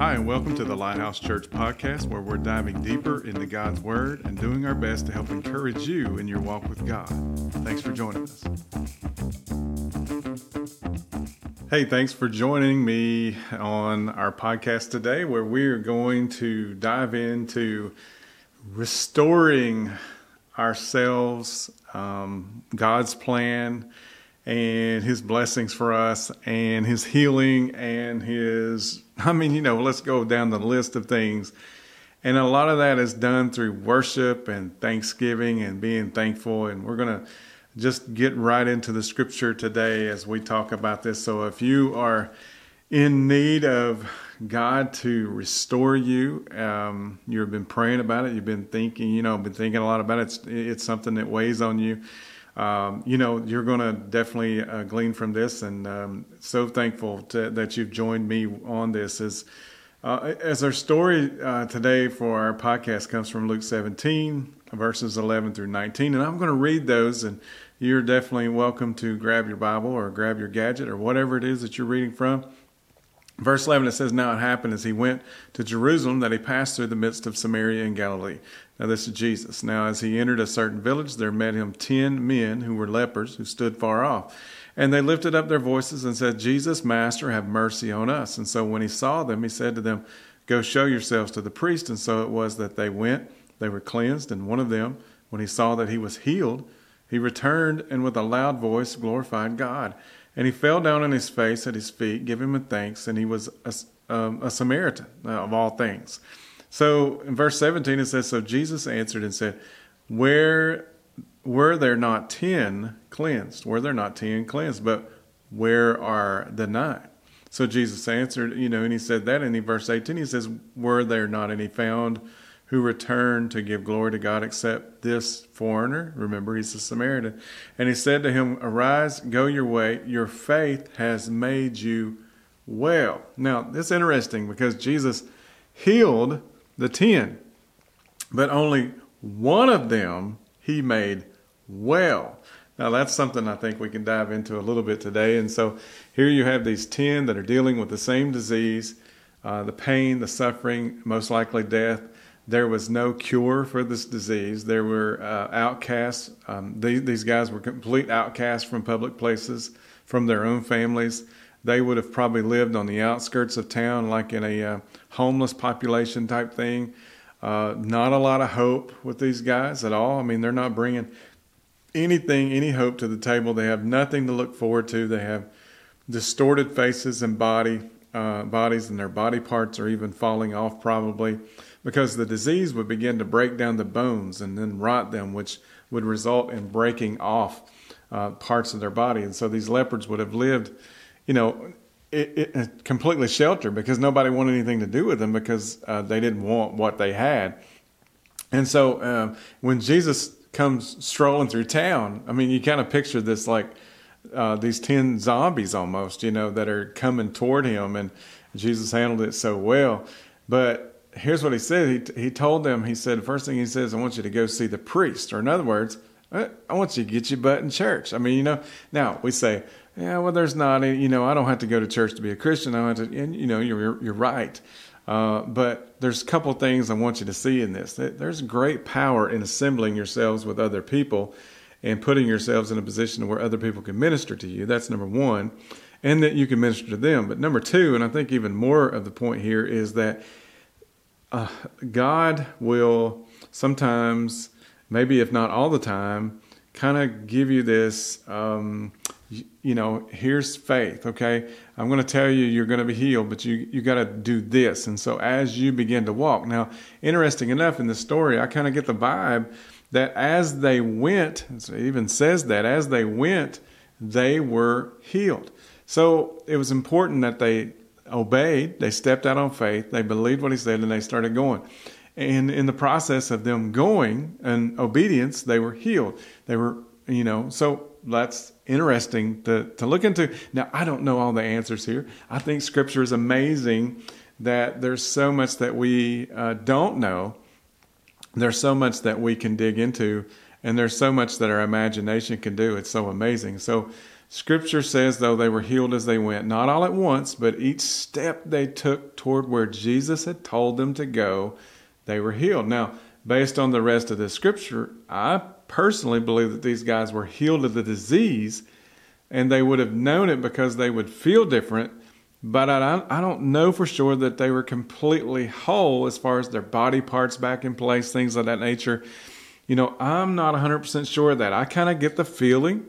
Hi, and welcome to the Lighthouse Church podcast, where we're diving deeper into God's Word and doing our best to help encourage you in your walk with God. Thanks for joining us. Hey, thanks for joining me on our podcast today, where we're going to dive into restoring ourselves, um, God's plan, and His blessings for us, and His healing, and His I mean, you know, let's go down the list of things. And a lot of that is done through worship and thanksgiving and being thankful. And we're going to just get right into the scripture today as we talk about this. So if you are in need of God to restore you, um, you've been praying about it, you've been thinking, you know, been thinking a lot about it, it's, it's something that weighs on you. Um, you know, you're going to definitely uh, glean from this, and um, so thankful to, that you've joined me on this. As uh, as our story uh, today for our podcast comes from Luke 17 verses 11 through 19, and I'm going to read those, and you're definitely welcome to grab your Bible or grab your gadget or whatever it is that you're reading from. Verse 11 it says, Now it happened as he went to Jerusalem that he passed through the midst of Samaria and Galilee. Now, this is Jesus. Now, as he entered a certain village, there met him ten men who were lepers, who stood far off. And they lifted up their voices and said, Jesus, Master, have mercy on us. And so when he saw them, he said to them, Go show yourselves to the priest. And so it was that they went, they were cleansed. And one of them, when he saw that he was healed, he returned and with a loud voice glorified God. And he fell down on his face at his feet, giving him thanks. And he was a, um, a Samaritan of all things. So in verse 17 it says, So Jesus answered and said, Where were there not ten cleansed? Were there not ten cleansed? But where are the nine? So Jesus answered, you know, and he said that. And in verse 18 he says, Were there not any found who returned to give glory to God except this foreigner? Remember, he's a Samaritan. And he said to him, Arise, go your way. Your faith has made you well. Now, it's interesting because Jesus healed the ten, but only one of them he made well. Now, that's something I think we can dive into a little bit today. And so here you have these 10 that are dealing with the same disease, uh, the pain, the suffering, most likely death. There was no cure for this disease. There were uh, outcasts. Um, these, these guys were complete outcasts from public places, from their own families. They would have probably lived on the outskirts of town, like in a uh, homeless population type thing. Uh, not a lot of hope with these guys at all. I mean, they're not bringing anything, any hope to the table. They have nothing to look forward to. They have distorted faces and body uh, bodies, and their body parts are even falling off probably because the disease would begin to break down the bones and then rot them, which would result in breaking off uh, parts of their body. And so these lepers would have lived, you know, it, it, completely sheltered because nobody wanted anything to do with them because uh, they didn't want what they had. And so uh, when Jesus comes strolling through town, I mean, you kind of picture this like uh, these 10 zombies almost, you know, that are coming toward him. And Jesus handled it so well. But here's what he said. He, he told them, he said, the first thing he says, I want you to go see the priest. Or in other words, I want you to get your butt in church. I mean, you know, now we say, yeah, well, there's not, any, you know, I don't have to go to church to be a Christian. I have to, and you know, you're you're right. Uh, but there's a couple things I want you to see in this. There's great power in assembling yourselves with other people and putting yourselves in a position where other people can minister to you. That's number one, and that you can minister to them. But number two, and I think even more of the point here is that uh, God will sometimes, maybe if not all the time, kind of give you this. Um, you know, here's faith, okay? I'm going to tell you you're going to be healed, but you you got to do this. And so as you begin to walk. Now, interesting enough in the story, I kind of get the vibe that as they went, it even says that as they went, they were healed. So it was important that they obeyed, they stepped out on faith, they believed what he said, and they started going. And in the process of them going and obedience, they were healed. They were, you know, so that's interesting to, to look into. Now, I don't know all the answers here. I think Scripture is amazing that there's so much that we uh, don't know. There's so much that we can dig into, and there's so much that our imagination can do. It's so amazing. So, Scripture says, though, they were healed as they went, not all at once, but each step they took toward where Jesus had told them to go, they were healed. Now, based on the rest of the scripture, I personally believe that these guys were healed of the disease and they would have known it because they would feel different. But I, don't know for sure that they were completely whole as far as their body parts back in place, things of that nature. You know, I'm not 100% sure of that. I kind of get the feeling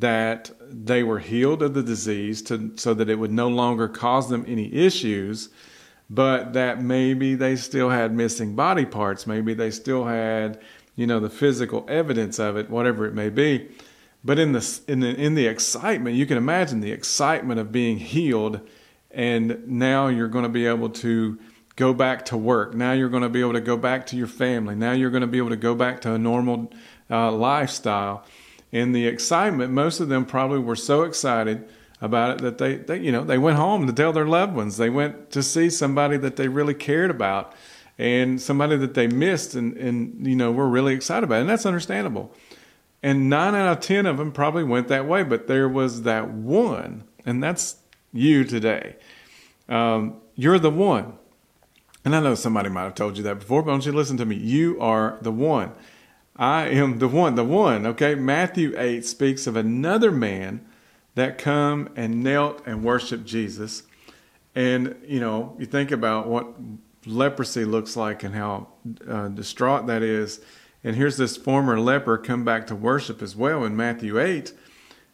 that they were healed of the disease to, so that it would no longer cause them any issues but that maybe they still had missing body parts. Maybe they still had, you know, the physical evidence of it, whatever it may be. But in the in the in the excitement, you can imagine the excitement of being healed, and now you're going to be able to go back to work. Now you're going to be able to go back to your family. Now you're going to be able to go back to a normal uh, lifestyle. In the excitement, most of them probably were so excited about it that they, they you know they went home to tell their loved ones. They went to see somebody that they really cared about and somebody that they missed and, and you know were really excited about. It. and that's understandable. And nine out of ten of them probably went that way but there was that one and that's you today. Um, you're the one. And i know somebody might have told you that before but don't you listen to me. You are the one i am the one the one okay matthew 8 speaks of another man that come and knelt and worshiped Jesus. And, you know, you think about what leprosy looks like and how uh, distraught that is. And here's this former leper come back to worship as well in Matthew 8.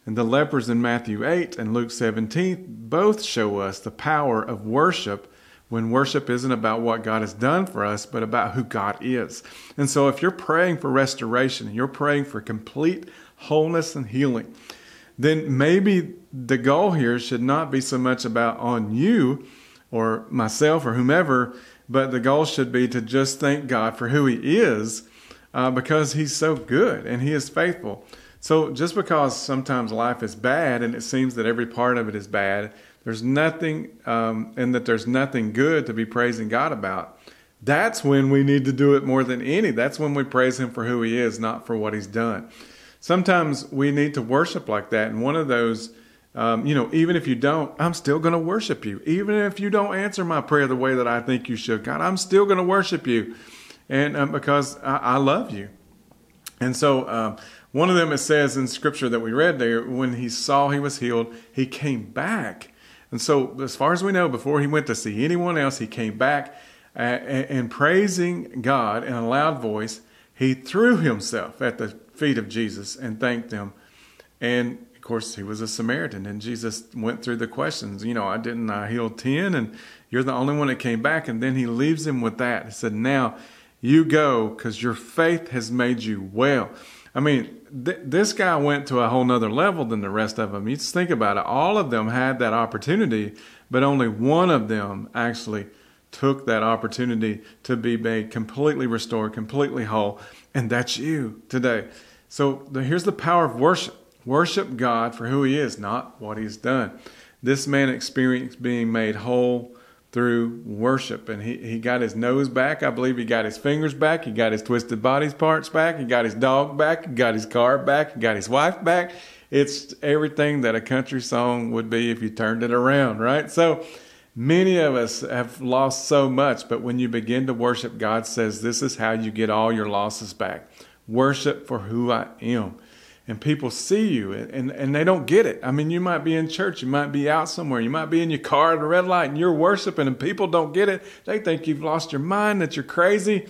And the lepers in Matthew 8 and Luke 17 both show us the power of worship when worship isn't about what God has done for us, but about who God is. And so if you're praying for restoration, and you're praying for complete wholeness and healing, then maybe the goal here should not be so much about on you or myself or whomever, but the goal should be to just thank God for who He is uh, because He's so good and He is faithful. So just because sometimes life is bad and it seems that every part of it is bad, there's nothing, um, and that there's nothing good to be praising God about. That's when we need to do it more than any. That's when we praise Him for who He is, not for what He's done sometimes we need to worship like that. And one of those, um, you know, even if you don't, I'm still going to worship you. Even if you don't answer my prayer the way that I think you should, God, I'm still going to worship you. And um, because I, I, love you. And so, um, one of them, it says in scripture that we read there, when he saw he was healed, he came back. And so, as far as we know, before he went to see anyone else, he came back uh, and praising God in a loud voice. He threw himself at the feet of Jesus and thanked him. And of course, he was a Samaritan, and Jesus went through the questions. You know, I didn't I healed 10, and you're the only one that came back. And then he leaves him with that. He said, Now you go because your faith has made you well. I mean, th- this guy went to a whole nother level than the rest of them. You just think about it. All of them had that opportunity, but only one of them actually took that opportunity to be made completely restored, completely whole. And that's you today. So the, here's the power of worship worship God for who He is, not what He's done. This man experienced being made whole through worship. And he, he got his nose back. I believe he got his fingers back. He got his twisted body parts back. He got his dog back. He got his car back. He got his wife back. It's everything that a country song would be if you turned it around, right? So many of us have lost so much, but when you begin to worship, God says this is how you get all your losses back worship for who I am. And people see you and, and they don't get it. I mean, you might be in church, you might be out somewhere, you might be in your car at a red light and you're worshiping and people don't get it. They think you've lost your mind, that you're crazy.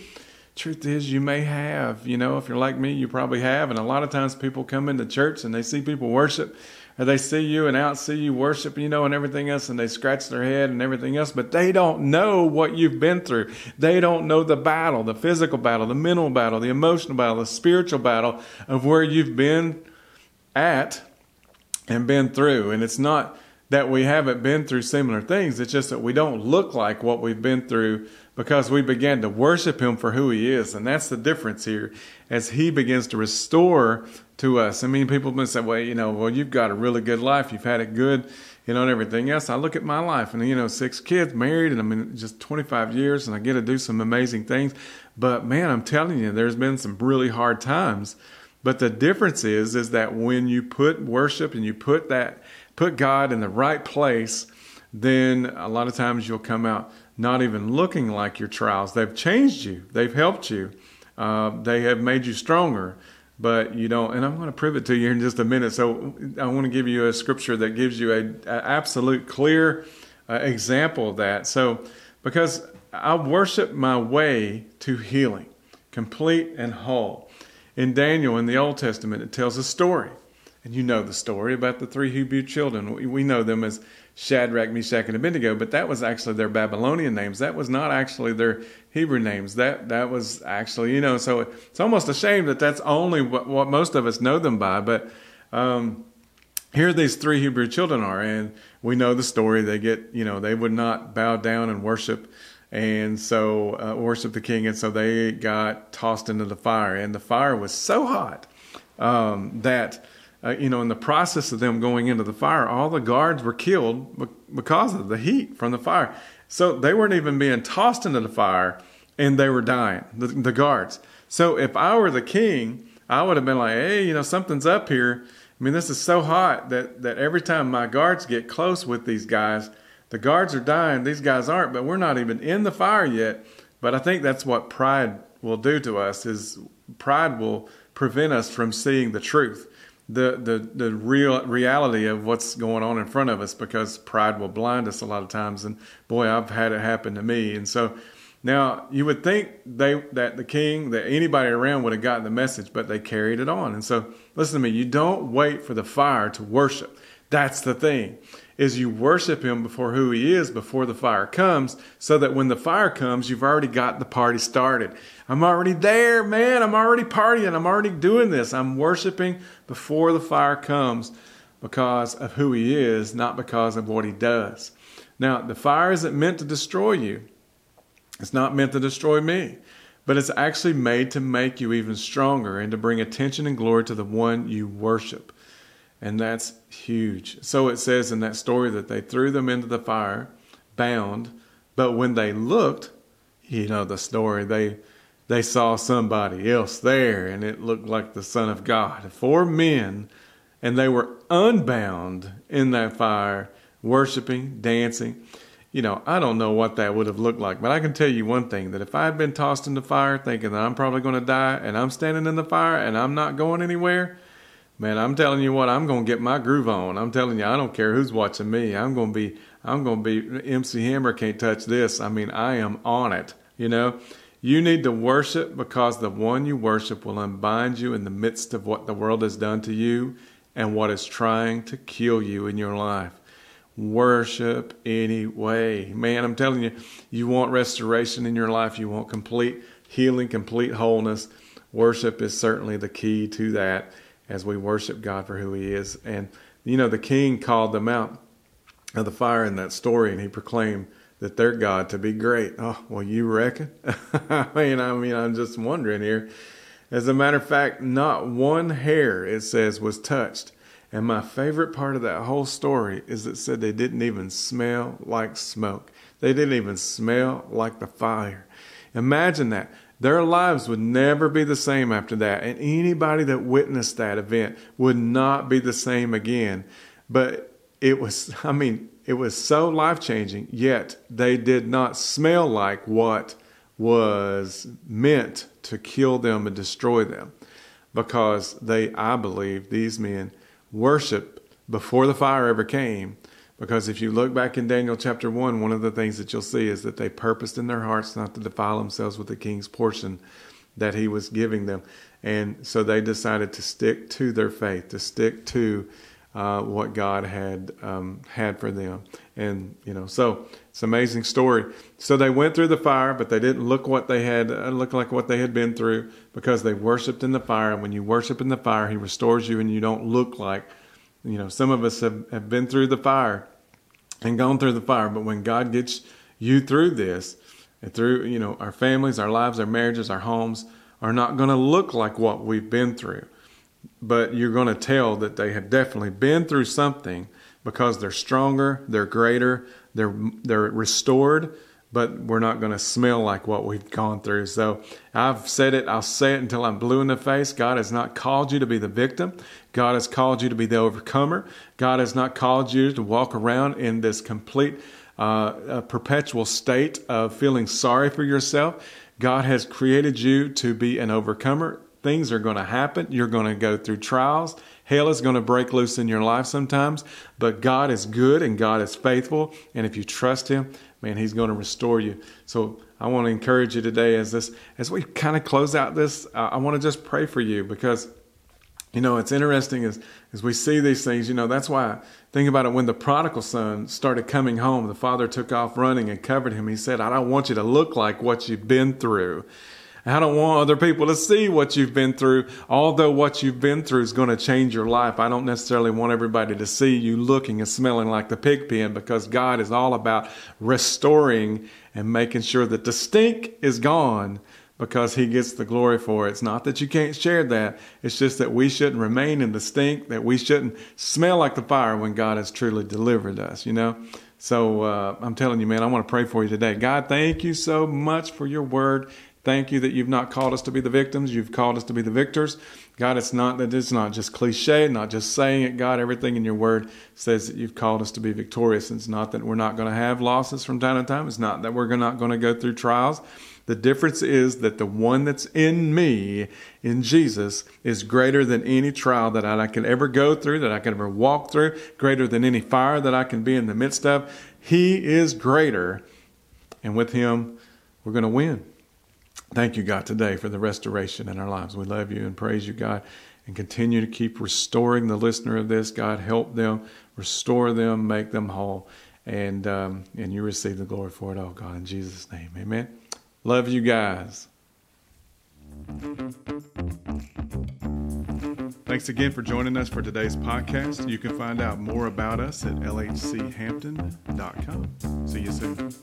Truth is, you may have. You know, if you're like me, you probably have. And a lot of times people come into church and they see people worship or they see you and out see you worship, you know, and everything else, and they scratch their head and everything else, but they don't know what you've been through. They don't know the battle, the physical battle, the mental battle, the emotional battle, the spiritual battle of where you've been at and been through. And it's not that we haven't been through similar things, it's just that we don't look like what we've been through because we began to worship him for who he is. And that's the difference here as he begins to restore to us. I mean, people have been saying, well, you know, well, you've got a really good life. You've had it good, you know, and everything else. I look at my life and, you know, six kids married and I'm in just 25 years and I get to do some amazing things. But man, I'm telling you, there's been some really hard times But the difference is is that when you put worship and you put that put God in the right place, then a lot of times you'll come out not even looking like your trials. They've changed you. They've helped you. Uh, they have made you stronger but you don't. And I'm going to prove it to you in just a minute. So I want to give you a scripture that gives you a, a absolute clear uh, example of that. So because I worship my way to healing, complete and whole. In Daniel in the Old Testament, it tells a story. And you know the story about the three Hebrew children. We know them as Shadrach, Meshach, and Abednego, but that was actually their Babylonian names. That was not actually their Hebrew names. That that was actually, you know, so it's almost a shame that that's only what, what most of us know them by. But um, here these three Hebrew children are, and we know the story. They get, you know, they would not bow down and worship, and so uh, worship the king, and so they got tossed into the fire, and the fire was so hot um, that uh, you know, in the process of them going into the fire, all the guards were killed because of the heat from the fire. So they weren't even being tossed into the fire and they were dying, the, the guards. So if I were the king, I would have been like, hey, you know, something's up here. I mean, this is so hot that, that every time my guards get close with these guys, the guards are dying, these guys aren't, but we're not even in the fire yet. But I think that's what pride will do to us is pride will prevent us from seeing the truth the the the real reality of what's going on in front of us because pride will blind us a lot of times. And boy I've had it happen to me. And so now you would think they that the king that anybody around would have gotten the message but they carried it on. And so listen to me. You don't wait for the fire to worship. That's the thing is you worship him before who he is before the fire comes so that when the fire comes you've already got the party started. I'm already there man. I'm already partying. I'm already doing this. I'm worshiping before the fire comes because of who he is not because of what he does. Now the fire isn't meant to destroy you. It's not meant to destroy me but it's actually made to make you even stronger and to bring attention and glory to the one you worship and that's huge. So it says in that story that they threw them into the fire, bound, but when they looked, you know the story, they they saw somebody else there and it looked like the son of God. Four men and they were unbound in that fire, worshiping, dancing. You know, I don't know what that would have looked like, but I can tell you one thing that if I had been tossed in the fire thinking that I'm probably going to die and I'm standing in the fire and I'm not going anywhere, Man, I'm telling you what, I'm gonna get my groove on. I'm telling you, I don't care who's watching me. I'm gonna be, I'm gonna be MC Hammer can't touch this. I mean, I am on it. You know, you need to worship because the one you worship will unbind you in the midst of what the world has done to you and what is trying to kill you in your life. Worship anyway. Man, I'm telling you, you want restoration in your life. You want complete healing, complete wholeness. Worship is certainly the key to that as we worship God for who He is. And, you know, the king called them out of the fire in that story and he proclaimed that their God to be great. Oh, well, you reckon? I mean, I mean, I'm just wondering here. As a matter of fact, not one hair, it says, was touched. And my favorite part of that whole story is it said they didn't even smell like smoke. They didn't even smell like the fire. Imagine that. Their lives would never be the same after that. And anybody that witnessed that event would not be the same again. But it was, I mean, it was so life changing, yet they did not smell like what was meant to kill them and destroy them. Because they, I believe, these men worshiped before the fire ever came because if you look back in Daniel chapter 1, one of the things that you'll see is that they purposed in their hearts not to defile themselves with the king's portion that he was giving them. And so they decided to stick to their faith, to stick to uh, what God had um, had for them. And, you know, so it's an amazing story. So they went through the fire, but they didn't look what they had, uh, look like what they had been through because they worshiped in the fire. And when you worship in the fire, he restores you and you don't look like you know, some of us have, have been through the fire and gone through the fire, but when God gets you through this, and through, you know, our families, our lives, our marriages, our homes are not going to look like what we've been through. But you're going to tell that they have definitely been through something because they're stronger, they're greater, they're they're restored, but we're not going to smell like what we've gone through. So I've said it, I'll say it until I'm blue in the face. God has not called you to be the victim. God has called you to be the overcomer. God has not called you to walk around in this complete, uh, perpetual state of feeling sorry for yourself. God has created you to be an overcomer. Things are going to happen. You're going to go through trials. Hell is going to break loose in your life sometimes, but God is good and God is faithful. And if you trust Him, man, He's going to restore you. So I want to encourage you today as this, as we kind of close out this, uh, I want to just pray for you because, you know, it's interesting as, as we see these things, you know, that's why, think about it, when the prodigal son started coming home, the father took off running and covered him. He said, I don't want you to look like what you've been through. I don't want other people to see what you've been through, although what you've been through is going to change your life. I don't necessarily want everybody to see you looking and smelling like the pig pen because God is all about restoring and making sure that the stink is gone because he gets the glory for it. It's not that you can't share that. It's just that we shouldn't remain in the stink, that we shouldn't smell like the fire when God has truly delivered us, you know? So uh, I'm telling you, man, I want to pray for you today. God, thank you so much for your word. Thank you that you've not called us to be the victims. You've called us to be the victors. God, it's not that it's not just cliche, not just saying it. God, everything in your word says that you've called us to be victorious. It's not that we're not going to have losses from time to time. It's not that we're not going to go through trials. The difference is that the one that's in me, in Jesus, is greater than any trial that I can ever go through, that I can ever walk through, greater than any fire that I can be in the midst of. He is greater. And with him, we're going to win. Thank you, God, today for the restoration in our lives. We love you and praise you, God, and continue to keep restoring the listener of this. God, help them, restore them, make them whole, and um, and you receive the glory for it all, God, in Jesus' name. Amen. Love you guys. Thanks again for joining us for today's podcast. You can find out more about us at lhchampton.com. See you soon.